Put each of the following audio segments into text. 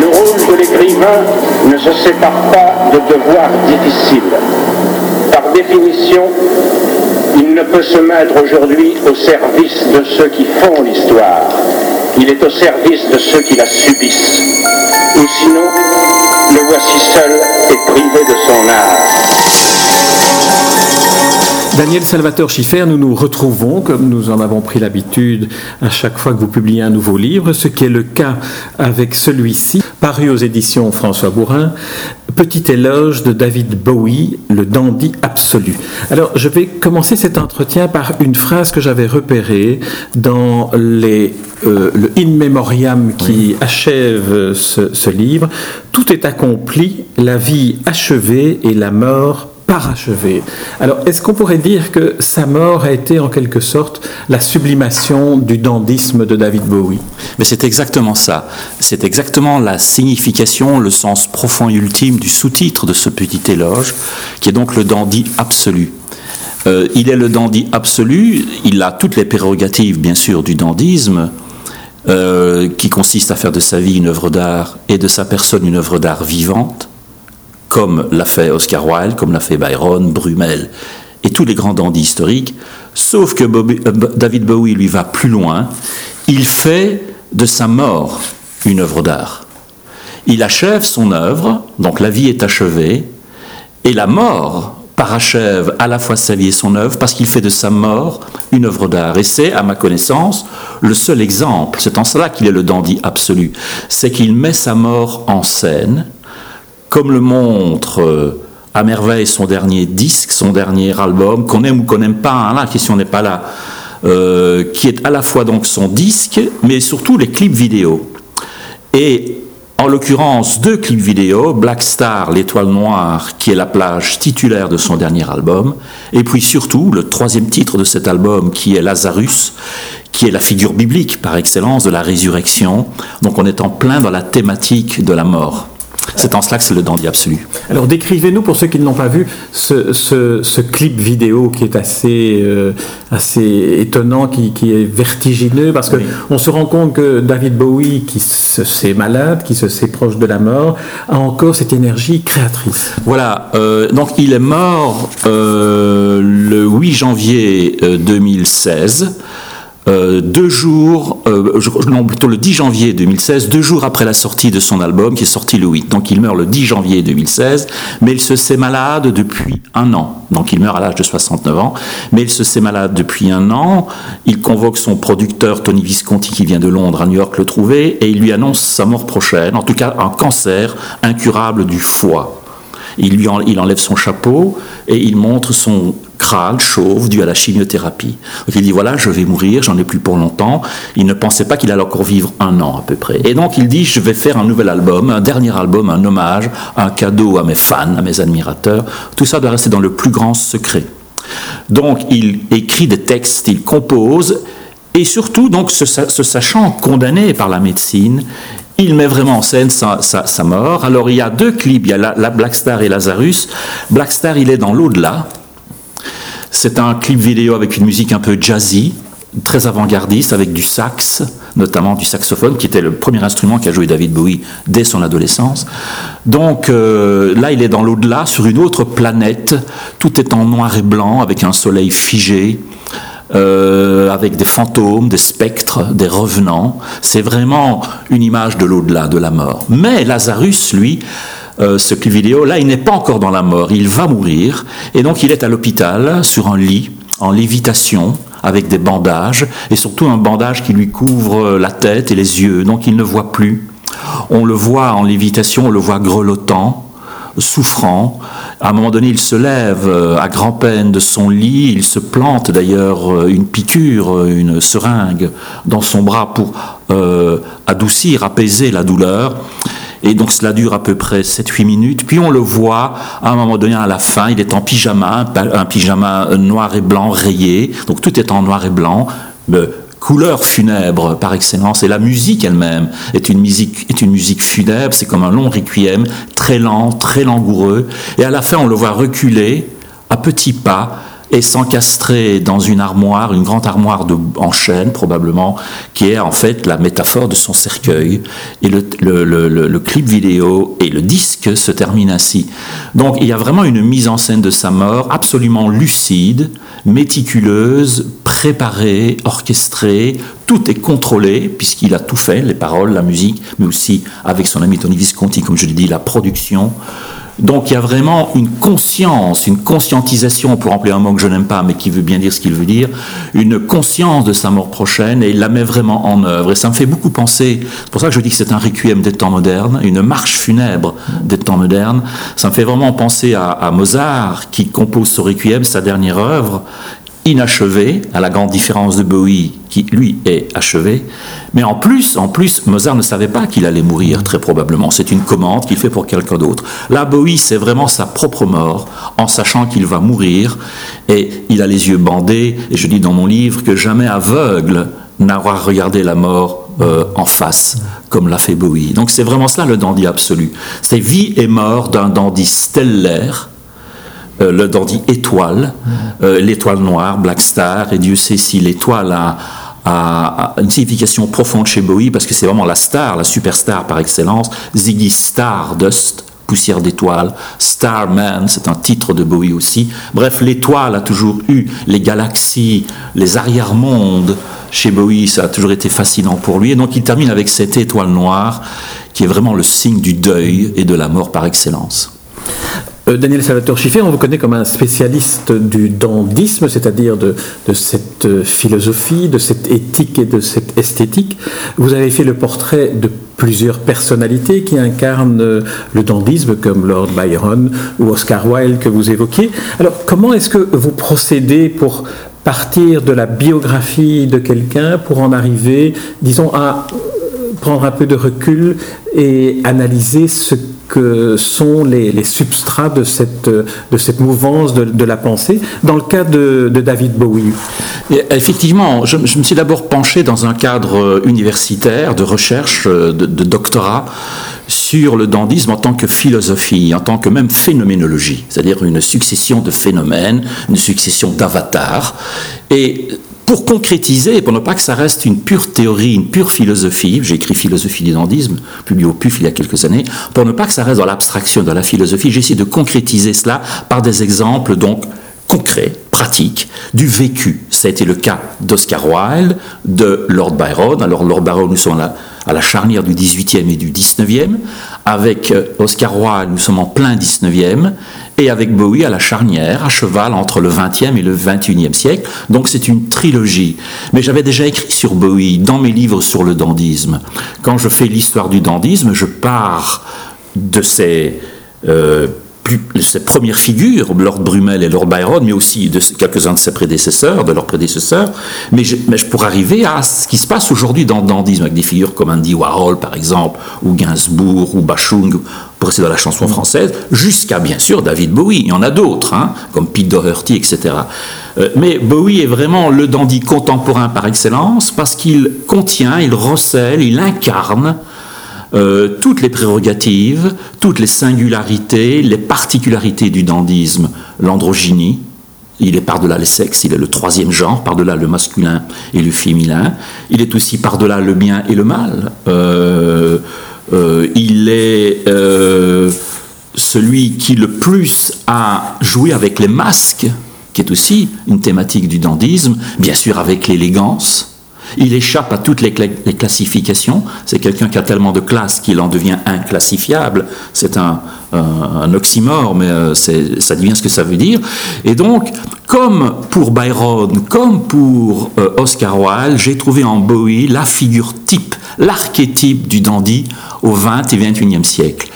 Le rôle de l'écrivain ne se sépare pas de devoirs difficiles. Par définition, il ne peut se mettre aujourd'hui au service de ceux qui font l'histoire. Il est au service de ceux qui la subissent. Ou sinon, le voici seul et privé de son art. Daniel Salvatore Schiffer, nous nous retrouvons, comme nous en avons pris l'habitude à chaque fois que vous publiez un nouveau livre, ce qui est le cas avec celui-ci, paru aux éditions François Bourrin, Petit éloge de David Bowie, le dandy absolu. Alors, je vais commencer cet entretien par une phrase que j'avais repérée dans les, euh, le In Memoriam qui achève ce, ce livre. Tout est accompli, la vie achevée et la mort parachevé. Alors, est-ce qu'on pourrait dire que sa mort a été en quelque sorte la sublimation du dandisme de David Bowie? Mais c'est exactement ça. C'est exactement la signification, le sens profond et ultime du sous-titre de ce petit éloge, qui est donc le dandy absolu. Euh, il est le dandy absolu, il a toutes les prérogatives, bien sûr, du dandisme, euh, qui consiste à faire de sa vie une œuvre d'art et de sa personne une œuvre d'art vivante comme l'a fait Oscar Wilde, comme l'a fait Byron, Brumel et tous les grands dandys historiques, sauf que euh, David Bowie lui va plus loin, il fait de sa mort une œuvre d'art. Il achève son œuvre, donc la vie est achevée, et la mort parachève à la fois sa vie et son œuvre parce qu'il fait de sa mort une œuvre d'art. Et c'est, à ma connaissance, le seul exemple, c'est en cela qu'il est le dandy absolu, c'est qu'il met sa mort en scène, comme le montre euh, à merveille son dernier disque, son dernier album, qu'on aime ou qu'on n'aime pas, hein, la question n'est pas là, euh, qui est à la fois donc son disque, mais surtout les clips vidéo. Et en l'occurrence, deux clips vidéo, Black Star, l'étoile noire, qui est la plage titulaire de son dernier album, et puis surtout le troisième titre de cet album, qui est Lazarus, qui est la figure biblique par excellence de la résurrection. Donc on est en plein dans la thématique de la mort. C'est en cela que c'est le dandy absolu. Alors décrivez-nous, pour ceux qui ne l'ont pas vu, ce, clip vidéo qui est assez, euh, assez étonnant, qui, est vertigineux, parce qu'on on se rend compte que David Bowie, qui se sait malade, qui se sait proche de la mort, a encore cette énergie créatrice. Voilà, euh, donc il est mort euh, le 8 janvier 2016. Euh, deux jours, euh, non, plutôt le 10 janvier 2016, deux jours après la sortie de son album qui est sorti le 8. Donc il meurt le 10 janvier 2016, mais il se sait malade depuis un an. Donc il meurt à l'âge de 69 ans, mais il se sait malade depuis un an. Il convoque son producteur Tony Visconti qui vient de Londres à New York le trouver et il lui annonce sa mort prochaine, en tout cas un cancer incurable du foie. Il, lui il enlève son chapeau et il montre son crâne chauve dû à la chimiothérapie. il dit voilà, je vais mourir, j'en ai plus pour longtemps. Il ne pensait pas qu'il allait encore vivre un an à peu près. Et donc il dit je vais faire un nouvel album, un dernier album, un hommage, un cadeau à mes fans, à mes admirateurs. Tout ça doit rester dans le plus grand secret. Donc il écrit des textes, il compose, et surtout, donc, se, sachant condamné par la médecine, il met vraiment en scène sa, mort. Alors il y a deux clips, il y a la, la Black Star et Lazarus. Black Star, il est dans l'au-delà, c'est un clip vidéo avec une musique un peu jazzy, très avant-gardiste, avec du sax, notamment du saxophone, qui était le premier instrument qu'a joué David Bowie dès son adolescence. Donc euh, là, il est dans l'au-delà, sur une autre planète. Tout est en noir et blanc, avec un soleil figé. Euh, avec des fantômes, des spectres, des revenants. C'est vraiment une image de l'au-delà, de la mort. Mais Lazarus, lui, euh, ce clip vidéo, là, il n'est pas encore dans la mort, il va mourir, et donc il est à l'hôpital, sur un lit, en lévitation, avec des bandages, et surtout un bandage qui lui couvre la tête et les yeux, donc il ne voit plus. On le voit en lévitation, on le voit grelottant, souffrant. À un moment donné, il se lève euh, à grand-peine de son lit, il se plante d'ailleurs euh, une piqûre, une seringue dans son bras pour adoucir, apaiser la douleur. Et donc cela dure à peu près 7-8 minutes. Puis on le voit à un moment donné à la fin, il est en pyjama, un pyjama noir et blanc rayé. Donc tout est en noir et blanc. couleur funèbre par excellence. Et la musique elle-même est une musique, est une musique funèbre. C'est comme un long requiem, très lent, très langoureux. Et à la fin, on le voit reculer à petits pas et s'encastrer dans une armoire, une grande armoire en chêne probablement, qui est en fait la métaphore de son cercueil. Et le, le, clip vidéo et le disque se terminent ainsi. Donc il y a vraiment une mise en scène de sa mort absolument lucide, méticuleuse, préparée, orchestrée. Tout est contrôlé puisqu'il a tout fait, les paroles, la musique, mais aussi avec son ami Tony Visconti, comme je l'ai dit, la production. Donc il y a vraiment une conscience, une conscientisation, pour employer un mot que je n'aime pas, mais qui veut bien dire ce qu'il veut dire, une conscience de sa mort prochaine, et il la met vraiment en œuvre. Et ça me fait beaucoup penser, c'est pour ça que je dis que c'est un requiem des temps modernes, une marche funèbre des temps modernes. Ça me fait vraiment penser à, à Mozart, qui compose ce requiem, sa dernière œuvre, inachevé, à la grande différence de Bowie, qui lui est achevé. Mais en plus, en plus, Mozart ne savait pas qu'il allait mourir, très probablement. C'est une commande qu'il fait pour quelqu'un d'autre. Là, Bowie, c'est vraiment sa propre mort, en sachant qu'il va mourir, et il a les yeux bandés, et je dis dans mon livre que jamais aveugle n'aura regardé la mort euh, en face, comme l'a fait Bowie. Donc c'est vraiment ça le dandy absolu. C'est vie et mort d'un dandy stellaire, le dandy étoile, euh, l'étoile noire, Black Star, et Dieu sait si l'étoile a, une signification profonde chez Bowie, parce que c'est vraiment la star, la superstar par excellence, Ziggy Stardust, poussière d'étoile, Starman, c'est un titre de Bowie aussi. Bref, l'étoile a toujours eu les galaxies, les arrière-mondes. Chez Bowie, ça a toujours été fascinant pour lui. Et donc il termine avec cette étoile noire qui est vraiment le signe du deuil et de la mort par excellence. Euh, Daniel Salvatore Schiffer, on vous connaît comme un spécialiste du dandisme, c'est-à-dire de, cette euh, philosophie, de cette éthique et de cette esthétique. Vous avez fait le portrait de plusieurs personnalités qui incarnent euh, le dandisme, comme Lord Byron ou Oscar Wilde que vous évoquiez. Alors, comment est-ce que vous procédez pour partir de la biographie de quelqu'un pour en arriver, disons, à prendre un peu de recul et analyser ce que sont les, substrats de cette, de cette mouvance de, la pensée, dans le cas de, David Bowie Effectivement, je, me suis d'abord penché dans un cadre universitaire de recherche, de, de doctorat, sur le dandisme en tant que philosophie, en tant que même phénoménologie, c'est-à-dire une succession de phénomènes, une succession d'avatars. Et pour concrétiser, pour ne pas que ça reste une pure théorie, une pure philosophie, j'ai écrit Philosophie du dandisme, publié au PUF il y a quelques années, pour ne pas que ça reste dans l'abstraction de la philosophie, j'ai essayé de concrétiser cela par des exemples donc concrets, pratiques, du vécu. Ça a été le cas d'Oscar Wilde, de Lord Byron. Alors Lord Byron, nous sommes là à la charnière du 18e et du 19e. Avec euh, Oscar Wilde, nous sommes en plein 19e. Et avec Bowie à la charnière, à cheval entre le 20e et le 21e siècle. Donc c'est une trilogie. Mais j'avais déjà écrit sur Bowie dans mes livres sur le dandisme. Quand je fais l'histoire du dandisme, je pars de ces euh, ses premières figures, Lord Brumel et Lord Byron, mais aussi de quelques-uns de ses prédécesseurs, de leurs prédécesseurs, mais je, mais arriver à ce qui se passe aujourd'hui dans le dandisme, avec des figures comme Andy Warhol, par exemple, ou Gainsbourg, ou Bachung, pour rester dans la chanson française, jusqu'à, bien sûr, David Bowie. Il y en a d'autres, hein, comme Pete Doherty, etc. Euh, mais Bowie est vraiment le dandy contemporain par excellence, parce qu'il contient, il recèle, il incarne euh, toutes les prérogatives, toutes les singularités, les particularités du dandisme, l'androgynie, il est par-delà les sexes, il est le troisième genre, par-delà le masculin et le féminin. Il est aussi par-delà le bien et le mal. Euh, euh, il est celui qui le plus a joué avec les masques, qui est aussi une thématique du dandisme, bien sûr avec l'élégance, il échappe à toutes les, classifications. C'est quelqu'un qui a tellement de classes qu'il en devient inclassifiable. C'est un, oxymore, mais euh, ça devient ce que ça veut dire. Et donc, comme pour Byron, comme pour euh, Oscar Wilde, j'ai trouvé en Bowie la figure type, l'archétype du dandy au 20 et 21e siècle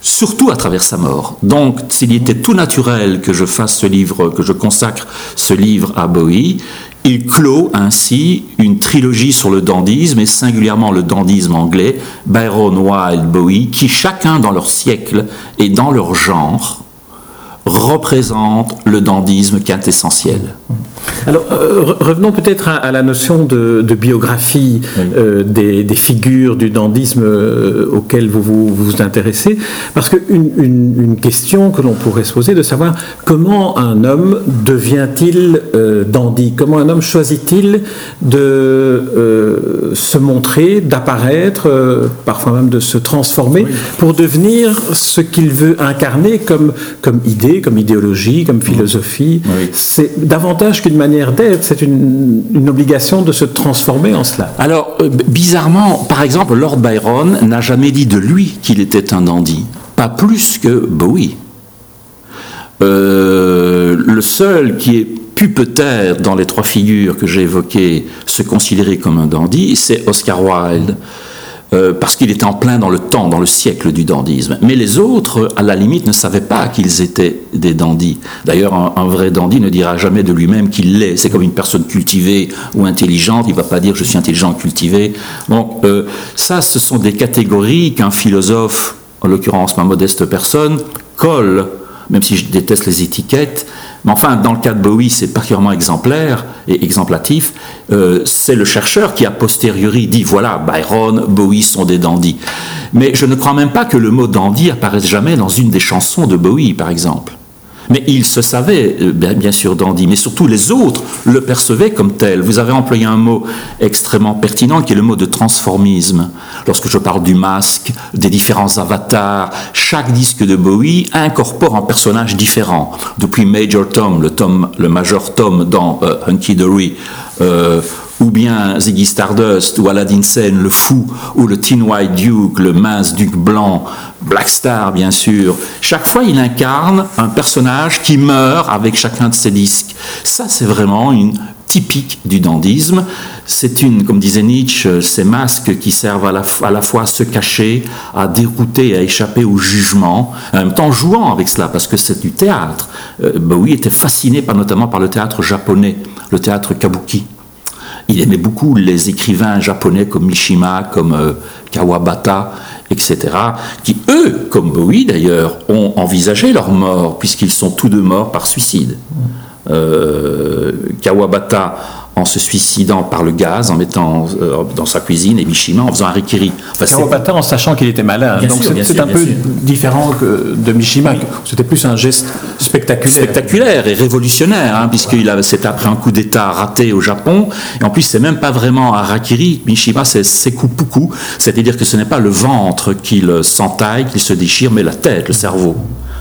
surtout à travers sa mort. Donc, s'il était tout naturel que je fasse ce livre, que je consacre ce livre à Bowie, il clôt ainsi une trilogie sur le dandisme et singulièrement le dandisme anglais, Byron, Wilde, Bowie, qui chacun dans leur siècle et dans leur genre représente le dandisme quintessentiel. Alors, euh, revenons peut-être à, la notion de, biographie euh, des, figures du dandisme euh, auxquelles vous vous, intéressez, parce qu'une une, question que l'on pourrait se poser, de savoir comment un homme devient-il dandy? Comment un homme choisit-il de se montrer, d'apparaître, parfois même de se transformer, pour devenir ce qu'il veut incarner comme, comme idée, comme idéologie, comme philosophie C'est davantage qu'une manière d'être, c'est une, obligation de se transformer en cela. Alors, euh, bizarrement, par exemple, Lord Byron n'a jamais dit de lui qu'il était un dandy, pas plus que Bowie. Euh, le seul qui ait pu peut-être, dans les trois figures que j'ai évoquées, se considérer comme un dandy, c'est Oscar Wilde. Euh, parce qu'il était en plein dans le temps, dans le siècle du dandisme. Mais les autres, à la limite, ne savaient pas qu'ils étaient des dandys. D'ailleurs, un, vrai dandy ne dira jamais de lui-même qu'il l'est. C'est comme une personne cultivée ou intelligente, il ne va pas dire je suis intelligent, cultivé. Donc euh, ça, ce sont des catégories qu'un philosophe, en l'occurrence ma modeste personne, colle, même si je déteste les étiquettes, mais enfin, dans le cas de Bowie, c'est particulièrement exemplaire et exemplatif. Euh, c'est le chercheur qui, a posteriori, dit voilà, Byron, Bowie sont des dandys. Mais je ne crois même pas que le mot dandy apparaisse jamais dans une des chansons de Bowie, par exemple. Mais il se savait, euh, bien, sûr, dandy, mais surtout les autres le percevaient comme tel. Vous avez employé un mot extrêmement pertinent qui est le mot de transformisme. Lorsque je parle du masque, des différents avatars, chaque disque de Bowie incorpore un personnage différent. Depuis Major Tom, le, Tom, Major Tom dans euh, Hunky Dory, euh, ou bien Ziggy Stardust, ou Aladdin Sane, le fou, ou le Tin White Duke, le mince duc blanc, Black Star, bien sûr. Chaque fois, il incarne un personnage qui meurt avec chacun de ses disques. Ça, c'est vraiment une typique du dandisme. C'est une, comme disait Nietzsche, ces masques qui servent à la, fois à se cacher, à dérouter, à échapper au jugement, en même temps jouant avec cela, parce que c'est du théâtre. Euh, Bowie était fasciné par, notamment par le théâtre japonais, le théâtre kabuki. Il aimait beaucoup les écrivains japonais comme Mishima, comme euh, Kawabata, etc., qui, eux, comme Bowie d'ailleurs, ont envisagé leur mort, puisqu'ils sont tous deux morts par suicide. Euh, Kawabata en se suicidant par le gaz, en mettant euh, dans sa cuisine, et Mishima en faisant un rikiri. Enfin, en sachant qu'il était malade. Donc c'est un peu différent que de Mishima. C'était plus un geste spectaculaire. Spectaculaire et révolutionnaire, hein, puisqu'il c'était après un coup d'État raté au Japon. Et en plus, c'est même pas vraiment un rakiri. Mishima, c'est sekupuku. C'est-à-dire que ce n'est pas le ventre qu'il s'entaille, qu'il se déchire, mais la tête, le cerveau.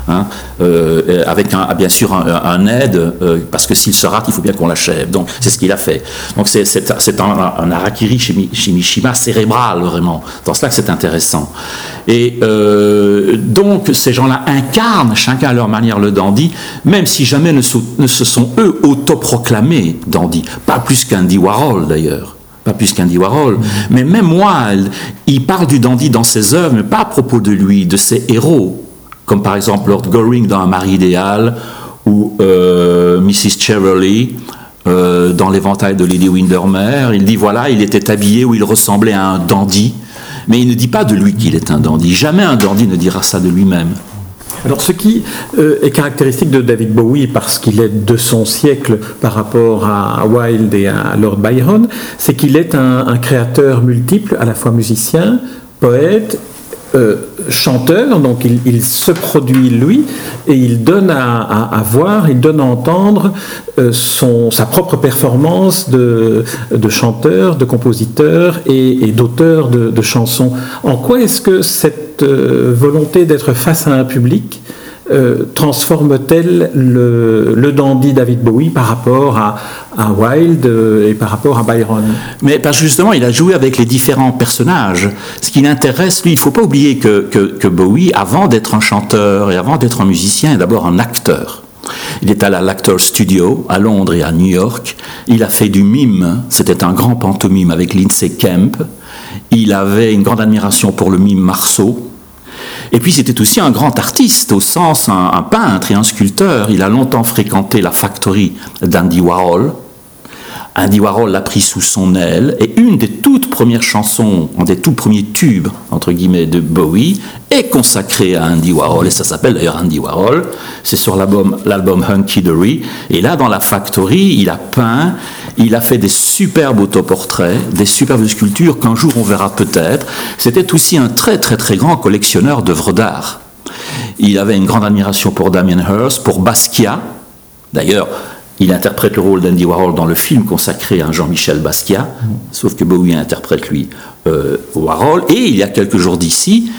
Hein, euh, avec un, bien sûr un, aide, euh, parce que s'il se rate, il faut bien qu'on l'achève. Donc c'est ce qu'il a fait. Donc c'est un, un, harakiri chez, Mishima cérébral, vraiment. Dans cela que c'est intéressant. Et euh, donc ces gens-là incarnent chacun à leur manière le dandy, même si jamais ne, ne se sont eux autoproclamés dandy. Pas plus qu'Andy Warhol d'ailleurs pas plus qu'Andy Warhol. Mm. Mais même Wilde, il parle du dandy dans ses œuvres, mais pas à propos de lui, de ses héros comme par exemple Lord Goring dans Un mari idéal ou euh, Mrs. Cheverly euh, dans l'éventail de Lady Windermere. Il dit voilà, il était habillé où il ressemblait à un dandy, mais il ne dit pas de lui qu'il est un dandy. Jamais un dandy ne dira ça de lui-même. Alors ce qui euh, est caractéristique de David Bowie, parce qu'il est de son siècle par rapport à Wilde et à Lord Byron, c'est qu'il est un, créateur multiple, à la fois musicien, poète euh, chanteur, donc il, se produit lui et il donne à, voir, il donne à entendre euh, son, sa propre performance de, de chanteur, de compositeur et, d'auteur de, chansons. En quoi est-ce que cette euh, volonté d'être face à un public euh, transforme-t-elle le, dandy David Bowie par rapport à, Wilde euh, et par rapport à Byron? Mais justement, il a joué avec les différents personnages. Ce qui l'intéresse, lui, il ne faut pas oublier que, que, Bowie, avant d'être un chanteur et avant d'être un musicien, est d'abord un acteur. Il est allé à l'Actor Studio à Londres et à New York. Il a fait du mime. C'était un grand pantomime avec Lindsay Kemp. Il avait une grande admiration pour le mime Marceau. Et puis c'était aussi un grand artiste, au sens un, peintre et un sculpteur. Il a longtemps fréquenté la factory d'Andy Warhol. Andy Warhol l'a pris sous son aile et une des toutes premières chansons, un des tout premiers tubes, entre guillemets, de Bowie, est consacré à Andy Warhol, et ça s'appelle d'ailleurs Andy Warhol. C'est sur l'album, l'album Hunky Dory. Et là, dans la factory, il a peint, il a fait des superbes autoportraits, des superbes sculptures qu'un jour on verra peut-être. C'était aussi un très très très grand collectionneur d'œuvres d'art. Il avait une grande admiration pour Damien Hirst, pour Basquiat. D'ailleurs, il interprète le rôle d'Andy Warhol dans le film consacré à Jean-Michel Basquiat, sauf que Bowie interprète lui euh, Warhol. Et il y a quelques jours d'ici,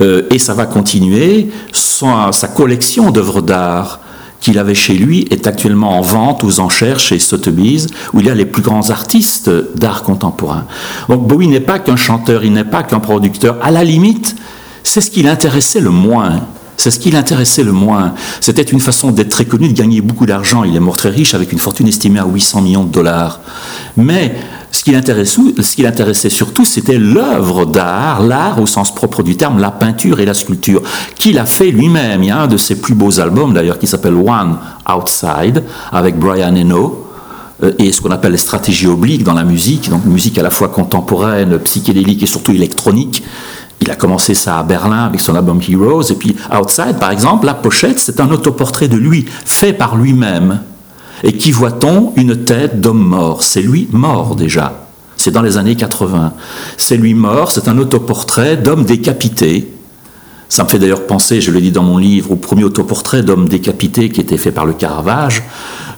euh, et ça va continuer, sa collection d'œuvres d'art qu'il avait chez lui est actuellement en vente aux enchères chez Sotheby's, où il y a les plus grands artistes d'art contemporain. Donc Bowie n'est pas qu'un chanteur, il n'est pas qu'un producteur. À la limite, c'est ce qui l'intéressait le moins. C'est ce qui l'intéressait le moins. C'était une façon d'être très connu, de gagner beaucoup d'argent. Il est mort très riche avec une fortune estimée à 800 millions de dollars. Mais ce qui l'intéressait surtout, c'était l'œuvre d'art, l'art au sens propre du terme, la peinture et la sculpture, qu'il a fait lui-même. Il y a un de ses plus beaux albums d'ailleurs qui s'appelle One Outside avec Brian Eno euh, et ce qu'on appelle les stratégies obliques dans la musique, donc musique à la fois contemporaine, psychédélique et surtout électronique. Il a commencé ça à Berlin avec son album Heroes. Et puis Outside, par exemple, la pochette, c'est un autoportrait de lui, fait par lui-même. Et qui voit-on Une tête d'homme mort? C'est lui mort déjà. C'est dans les années 80. C'est lui mort, c'est un autoportrait d'homme décapité. Ça me fait d'ailleurs penser, je l'ai dit dans mon livre, au premier autoportrait d'homme décapité qui était fait par le Caravage.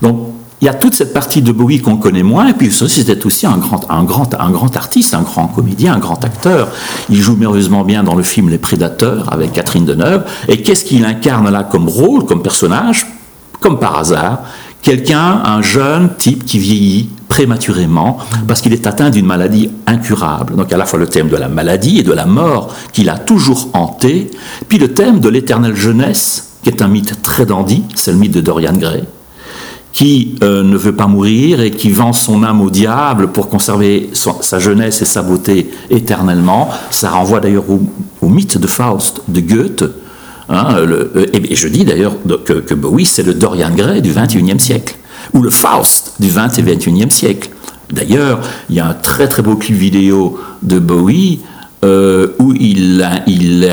Donc il y a toute cette partie de Bowie qu'on connaît moins, et puis c'était aussi un grand, un, grand, un grand artiste, un grand comédien, un grand acteur. Il joue merveilleusement bien dans le film Les Prédateurs avec Catherine Deneuve. Et qu'est-ce qu'il incarne là comme rôle, comme personnage? Comme par hasard, quelqu'un, un jeune type qui vieillit prématurément parce qu'il est atteint d'une maladie incurable. Donc à la fois le thème de la maladie et de la mort qu'il a toujours hanté, puis le thème de l'éternelle jeunesse, qui est un mythe très dandy, c'est le mythe de Dorian Gray qui euh, ne veut pas mourir et qui vend son âme au diable pour conserver sa jeunesse et sa beauté éternellement. Ça renvoie d'ailleurs au, mythe de Faust de Goethe. Hein, et, je dis d'ailleurs que, Bowie, c'est le Dorian Gray du XXIe siècle, ou le Faust du XX et XXIe siècle. D'ailleurs, il y a un très très beau clip vidéo de Bowie euh, où il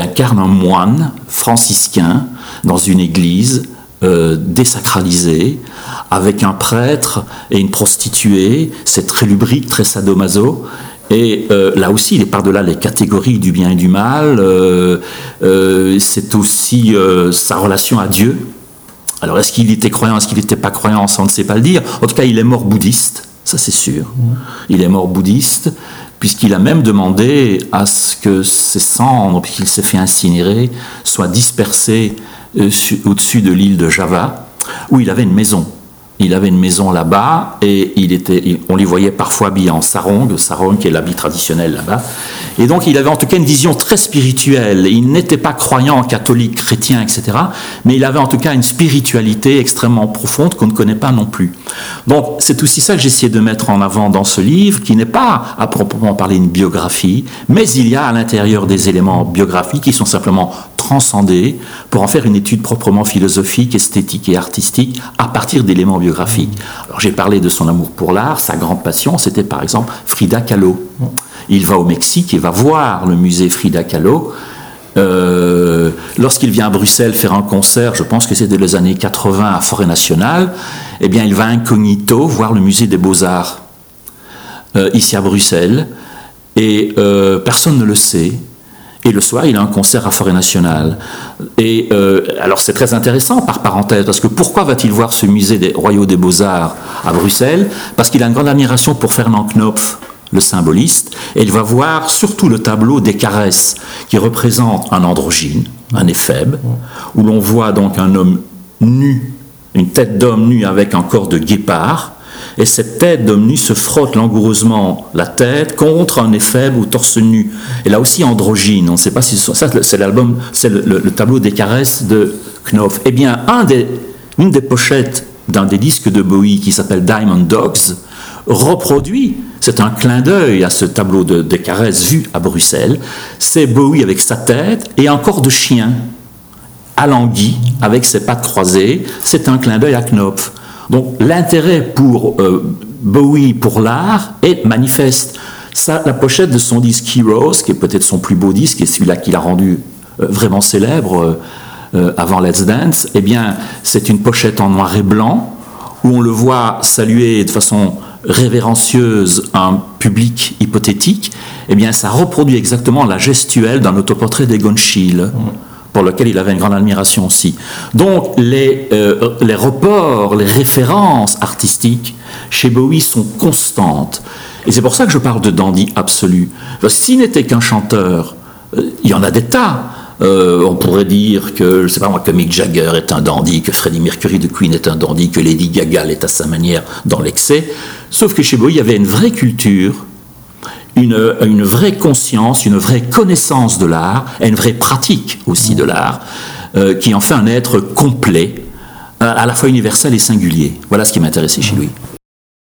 incarne un moine franciscain dans une église euh, désacralisé, avec un prêtre et une prostituée. C'est très lubrique, très sadomaso. Et euh, là aussi, il est par-delà les catégories du bien et du mal. Euh, c'est aussi sa relation à Dieu. Alors, est-ce qu'il était croyant, est-ce qu'il n'était pas croyant Ça, on ne sait pas le dire. En tout cas, il est mort bouddhiste, ça c'est sûr. Il est mort bouddhiste, puisqu'il a même demandé à ce que ses cendres, puisqu'il s'est fait incinérer, soient dispersées au-dessus de l'île de Java, où il avait une maison. Il avait une maison là-bas et il était, on les voyait parfois habillés en sarong, sarong qui est l'habit traditionnel là-bas. Et donc il avait en tout cas une vision très spirituelle. Il n'était pas croyant, catholique, chrétien, etc. Mais il avait en tout cas une spiritualité extrêmement profonde qu'on ne connaît pas non plus. Donc c'est aussi ça que j'essayais de mettre en avant dans ce livre, qui n'est pas à proprement parler une biographie, mais il y a à l'intérieur des éléments biographiques qui sont simplement transcendés pour en faire une étude proprement philosophique, esthétique et artistique à partir d'éléments biographiques. Alors j'ai parlé de son amour pour l'art, sa grande passion, c'était par exemple Frida Kahlo. Il va au Mexique et va voir le musée Frida Kahlo. Euh, lorsqu'il vient à Bruxelles faire un concert, je pense que c'est les années 80 à Forêt Nationale, eh bien il va incognito voir le musée des Beaux-Arts euh, ici à Bruxelles et euh, personne ne le sait. Et le soir, il a un concert à Forêt Nationale. Et alors c'est très intéressant par parenthèse, parce que pourquoi va-t-il voir ce musée des Royaux des Beaux-Arts à Bruxelles? Parce qu'il a une grande admiration pour Fernand Knopf, le symboliste, et il va voir surtout le tableau des caresses, qui représente un androgyne, un éphèbe, où l'on voit donc un homme nu, une tête d'homme nu avec un corps de guépard, et cette tête d'homme nu se frotte langoureusement la tête contre un éphèbe ou torse nu. Et là aussi androgyne, on ne sait pas si c'est l'album, c'est le, tableau des caresses de Knopf. Eh bien, un des, une des pochettes d'un des disques de Bowie qui s'appelle Diamond Dogs reproduit c'est un clin d'œil à ce tableau de, de caresses vu à Bruxelles. C'est Bowie avec sa tête et un corps de chien, alangui, avec ses pattes croisées. C'est un clin d'œil à Knopf. Donc l'intérêt pour euh, Bowie pour l'art est manifeste. La pochette de son disque Heroes, qui est peut-être son plus beau disque, et celui-là qu'il a rendu euh, vraiment célèbre euh, avant Let's Dance, eh bien, c'est une pochette en noir et blanc où on le voit saluer de façon révérencieuse un public hypothétique. Eh bien, ça reproduit exactement la gestuelle d'un autoportrait d'Egon Schiele. Pour lequel il avait une grande admiration aussi. Donc les, les reports, les références artistiques chez Bowie sont constantes. Et c'est pour ça que je parle de dandy absolu. S'il n'était qu'un chanteur, euh, il y en a des tas. Euh, on pourrait dire que, je pas moi, que Mick Jagger est un dandy, que Freddie Mercury de Queen est un dandy, que Lady Gaga est à sa manière dans l'excès. Sauf que chez Bowie, il y avait une vraie culture, une, une vraie conscience, une vraie connaissance de l'art, et une vraie pratique aussi de l'art, euh, qui en fait un être complet, à la fois universel et singulier. Voilà ce qui m'intéressait chez lui.